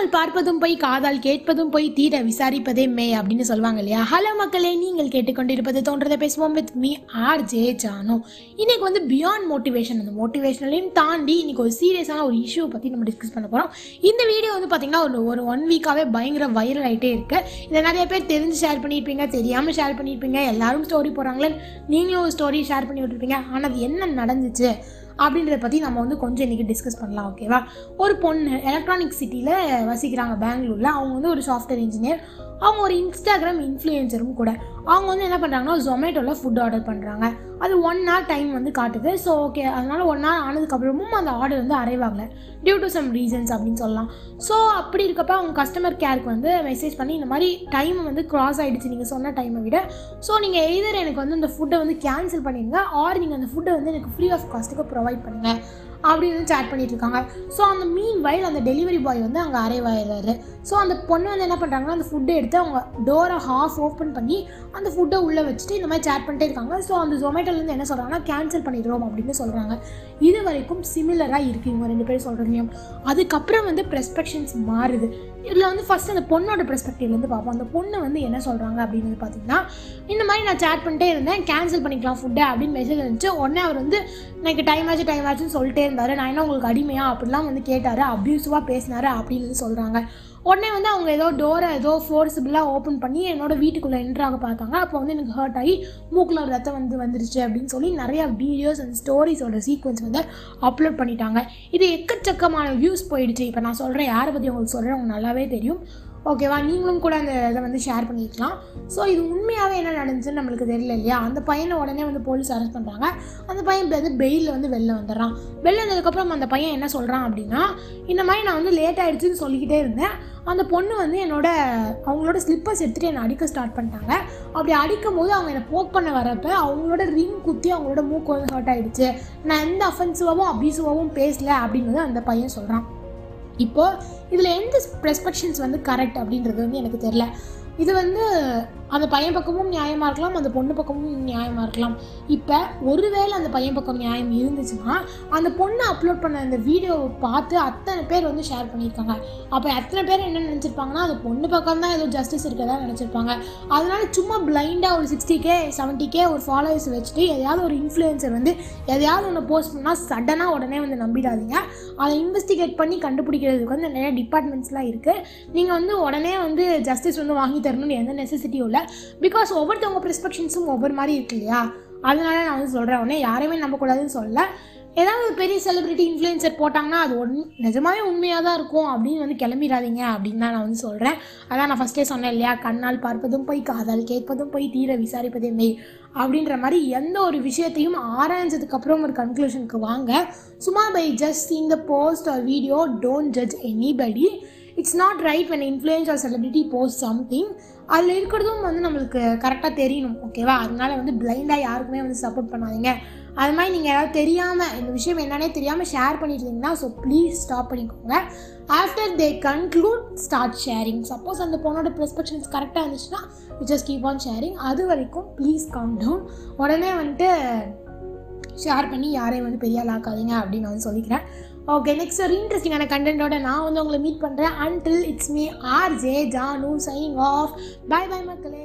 கண்ணால் பார்ப்பதும் போய் காதால் கேட்பதும் போய் தீர விசாரிப்பதே மே அப்படின்னு சொல்லுவாங்க இல்லையா? ஹலோ மக்களே நீங்கள் கேட்டுக்கொண்டிருப்பது தோன்றதை பேசுவோம் with me R J Janu. இன்னைக்கு வந்து பியாண்ட் மோட்டிவேஷன் அந்த மோட்டிவேஷனலையும் தாண்டி இன்னைக்கு ஒரு சீரியஸான ஒரு இஷ்யூ பற்றி நம்ம டிஸ்கஸ் பண்ண போகிறோம் இந்த வீடியோ வந்து பார்த்தீங்கன்னா ஒரு ஒரு ஒன் வீக்காகவே பயங்கர வைரல் ஆகிட்டே இருக்கு. இதை நிறைய பேர் தெரிஞ்சு ஷேர் பண்ணியிருப்பீங்க தெரியாமல் ஷேர் பண்ணியிருப்பீங்க. எல்லாரும் ஸ்டோரி போகிறாங்களே நீங்களும் ஒரு ஸ்டோரி ஷேர் பண்ணி விட்டுருப்பீங்க. ஆனால் அது என்ன நடந்துச்சு? அப்படின்றத பற்றி நம்ம வந்து கொஞ்சம் இன்றைக்கி டிஸ்கஸ் பண்ணலாம் ஓகேவா ஒரு பொண்ணு எலக்ட்ரானிக் சிட்டியில் வசிக்கிறாங்க பெங்களூரில். அவங்க வந்து ஒரு சாஃப்ட்வேர் இன்ஜினியர் அவங்க ஒரு இன்ஸ்டாகிராம் இன்ஃப்ளூயன்சரும் கூட. அவங்க வந்து என்ன பண்ணுறாங்கன்னா ஜொமேட்டோவில் ஃபுட் ஆர்டர் பண்ணுறாங்க அது ஒன் ஹவர் டைம் வந்து காட்டுது. ஸோ ஓகே அதனால் ஒன் ஹவர் ஆனதுக்கப்புறமும் அந்த ஆர்டர் வந்து அரைவ் ஆகல. டியூ டு சம் ரீசன்ஸ் அப்படின்னு சொல்லலாம். ஸோ அப்படி இருக்கப்ப அவங்க கஸ்டமர் கேருக்கு வந்து மெசேஜ் பண்ணி இந்த மாதிரி டைம் வந்து க்ராஸ் ஆகிடுச்சு நீங்கள் சொன்ன டைமை விட. ஸோ நீங்கள் எய்தர் எனக்கு வந்து இந்த ஃபுட்டை வந்து கேன்சல் பண்ணிடுங்க ஆர் நீங்கள் அந்த ஃபுட்டை வந்து எனக்கு ஃப்ரீ ஆஃப் காஸ்ட்டுக்கு ப்ரொவைட் பண்ணுங்கள் அப்படின்னு சேட் பண்ணிட்டு இருக்காங்க ஸோ அந்த மீன் வயல் அந்த டெலிவரி பாய் வந்து அங்கே அரைவ் ஆயிடுறாரு. ஸோ அந்த பொண்ணு வந்து என்ன பண்ணுறாங்கன்னா அந்த ஃபுட்டை எடுத்து அவங்க டோரை ஹாஃப் ஓப்பன் பண்ணி அந்த ஃபுட்டை உள்ளே வச்சுட்டு இந்த மாதிரி சேட் பண்ணிட்டே இருக்காங்க. ஸோ அந்த ஜொமேட்டோலேருந்து என்ன சொல்கிறாங்கன்னா கேன்சல் பண்ணிடுறோம் அப்படின்னு சொல்கிறாங்க இது வரைக்கும் சிமிலராக இருக்குது இவங்க ரெண்டு பேரும் சொல்கிறதையும் அதுக்கப்புறம் வந்து ப்ரெஸ்பெக்ஷன்ஸ் மாறுது. இதில் வந்து ஃபஸ்ட் அந்த பொண்ணோட பெர்ஸ்பெக்டிவ்லேருந்து பார்ப்போம். அந்த பொண்ணு வந்து என்ன சொல்கிறாங்க அப்படின்னு வந்து பார்த்தீங்கன்னா இந்த மாதிரி நான் சேட் பண்ணிட்டே இருந்தேன் கேன்சல் பண்ணிக்கலாம் ஃபுட்டை அப்படின்னு மெசேஜ் இருந்துச்சு உடனே அவர் வந்து எனக்கு டைம் ஆச்சு டைம் ஆச்சுன்னு சொல்லிட்டே இருந்தார். நான் என்ன உங்களுக்கு அடிமையா? அப்படிலாம் வந்து கேட்டார். அப்யூசிவாக பேசினாரு அப்படின்னு வந்து சொல்கிறாங்க உடனே வந்து அவங்க ஏதோ டோரை ஏதோ ஃபோர்ஸபிளாக ஓப்பன் பண்ணி என்னோட வீட்டுக்குள்ளே என்ட்ராக பார்த்தாங்க. அப்போ வந்து எனக்கு ஹர்ட் ஆகி மூக்கில் ஒரு ரத்தம் வந்து வந்துருச்சு அப்படின்னு சொல்லி நிறையா வீடியோஸ் அண்ட் ஸ்டோரிஸோட சீக்வன்ஸ் வந்து அப்லோட் பண்ணிட்டாங்க. இது எக்கச்சக்கமான வியூஸ் போயிடுச்சு. இப்போ நான் சொல்கிறேன் யாரை பற்றி உங்களுக்கு சொல்கிறேன் உங்களுக்கு நல்லாவே தெரியும். ஓகேவா? நீங்களும் கூட அந்த இதை வந்து ஷேர் பண்ணிக்கலாம். ஸோ இது உண்மையாகவே என்ன நடந்துச்சுன்னு நம்மளுக்கு தெரியல இல்லையா? அந்த பையனை உடனே வந்து போலீஸ் அரெஸ்ட் பண்ணுறாங்க அந்த பையன் வந்து பெயிலில் வந்து வெளில வந்துடுறான். வெளில வந்ததுக்கப்புறம் அந்த பையன் என்ன சொல்கிறான் அப்படின்னா இந்த மாதிரி நான் வந்து லேட் ஆகிடுச்சின்னு சொல்லிக்கிட்டே இருந்தேன். அந்த பொண்ணு வந்து என்னோட அவங்களோட ஸ்லிப்பர்ஸ் எடுத்துகிட்டு என்னை அடிக்க ஸ்டார்ட் பண்ணிட்டாங்க. அப்படி அடிக்கும் போது அவங்க என்னை போக் பண்ண வரப்ப அவங்களோட ரிங் குத்தி அவங்களோட மூக்கு வந்து ஹர்ட் ஆகிடுச்சு நான் எந்த அஃபென்சிவாகவும் அப்யூசிவாகவும் பேசலை அப்படின்னு அப்படிங்கிறது அந்த பையன் சொல்கிறான் இப்போது இதில் எந்த ப்ரெஸ்பெக்ஷன்ஸ் வந்து கரெக்ட் அப்படின்றது வந்து எனக்கு தெரில இது வந்து அந்த பையன் பக்கமும் நியாயமாக இருக்கலாம் அந்த பொண்ணு பக்கமும் நியாயமாக இருக்கலாம். இப்போ ஒருவேளை அந்த பையன் பக்கம் நியாயம் இருந்துச்சுன்னா அந்த பொண்ணு அப்லோட் பண்ண அந்த வீடியோவை பார்த்து அத்தனை பேர் வந்து ஷேர் பண்ணியிருக்காங்க. அப்போ அத்தனை பேர் என்ன நினச்சிருப்பாங்கன்னா அந்த பொண்ணு பக்கம் தான் ஏதோ ஜஸ்டிஸ் இருக்கிறதா நினச்சிருப்பாங்க. அதனால சும்மா பிளைண்டாக ஒரு சிக்ஸ்டி கே செவன்ட்டி கே ஒரு ஃபாலோவர்ஸ் வச்சுட்டு எதையாவது ஒரு இன்ஃப்ளூயன்சர் வந்து எதையாவது ஒன்று போஸ்ட் பண்ணால் சடனாக உடனே வந்து நம்பிடாதீங்க. அதை இன்வெஸ்டிகேட் பண்ணி கண்டுபிடிக்கிறதுக்கு வந்து நிறைய டிபார்ட்மெண்ட்ஸ்லாம் இருக்குது நீங்கள் வந்து உடனே வந்து ஜஸ்டிஸ் வந்து வாங்கி தரணும்னு எந்த நெசசிட்டியும் இல்லை. பிகாஸ் ஒவ்வொருத்தவங்க ப்ரிஸ்பெக்ஷன்ஸும் ஒவ்வொரு மாதிரி இருக்கு இல்லையா? அதனால நான் வந்து சொல்கிறேன் உடனே யாரையுமே நம்பக்கூடாதுன்னு சொல்ல ஏதாவது ஒரு பெரிய செலிபிரிட்டி இன்ஃப்ளூயன்சர் போட்டாங்கன்னா அது ஒன் நிஜமாவே உண்மையாக தான் இருக்கும். அப்படின்னு வந்து கிளம்பிடாதீங்க அப்படின்னு தான் நான் வந்து சொல்கிறேன் அதான் நான் ஃபஸ்ட்டே சொன்னேன் இல்லையா? கண்ணால் பார்ப்பதும் போய் காதால் கேட்பதும் போய் தீர விசாரிப்பதே மெய் அப்படின்ற மாதிரி எந்த ஒரு விஷயத்தையும் ஆராய்ஞ்சதுக்கப்புறம் ஒரு கன்க்ளூஷனுக்கு வாங்க. சும்மா பை ஜஸ்ட் இந்த post or video don't judge anybody it's not right when influence or celebrity post something அதில் இருக்கிறதும் வந்து நம்மளுக்கு கரெக்டாக தெரியணும் ஓகேவா அதனால வந்து பிளைண்டாக யாருக்குமே வந்து சப்போர்ட் பண்ணாதீங்க. அது மாதிரி நீங்கள் ஏதாவது தெரியாமல் இந்த விஷயம் என்னன்னே தெரியாமல் ஷேர் பண்ணியிருந்தீங்கன்னா ஸோ ப்ளீஸ் ஸ்டாப் பண்ணிக்கோங்க. After they conclude start sharing suppose அந்த பொண்ணோட ப்ரெஸ்பெக்ஷன்ஸ் கரெக்டாக இருந்துச்சுன்னா ஜஸ்ட் கீப் ஆன் ஷேரிங் அது வரைக்கும் ப்ளீஸ் கம் டவுன் உடனே வந்துட்டு ஷேர் பண்ணி யாரையும் வந்து பெரிய ஆள் ஆக்காதீங்க அப்படின்னு நான் வந்து சொல்லிக்கிறேன். ஓகே நெக்ஸ்ட் ஒரு இன்ட்ரெஸ்டிங்கான கண்டென்ட்டோட நான் வந்து உங்களை மீட் பண்ணுறேன் until it's me R J Janu signing off bye bye மக்களே.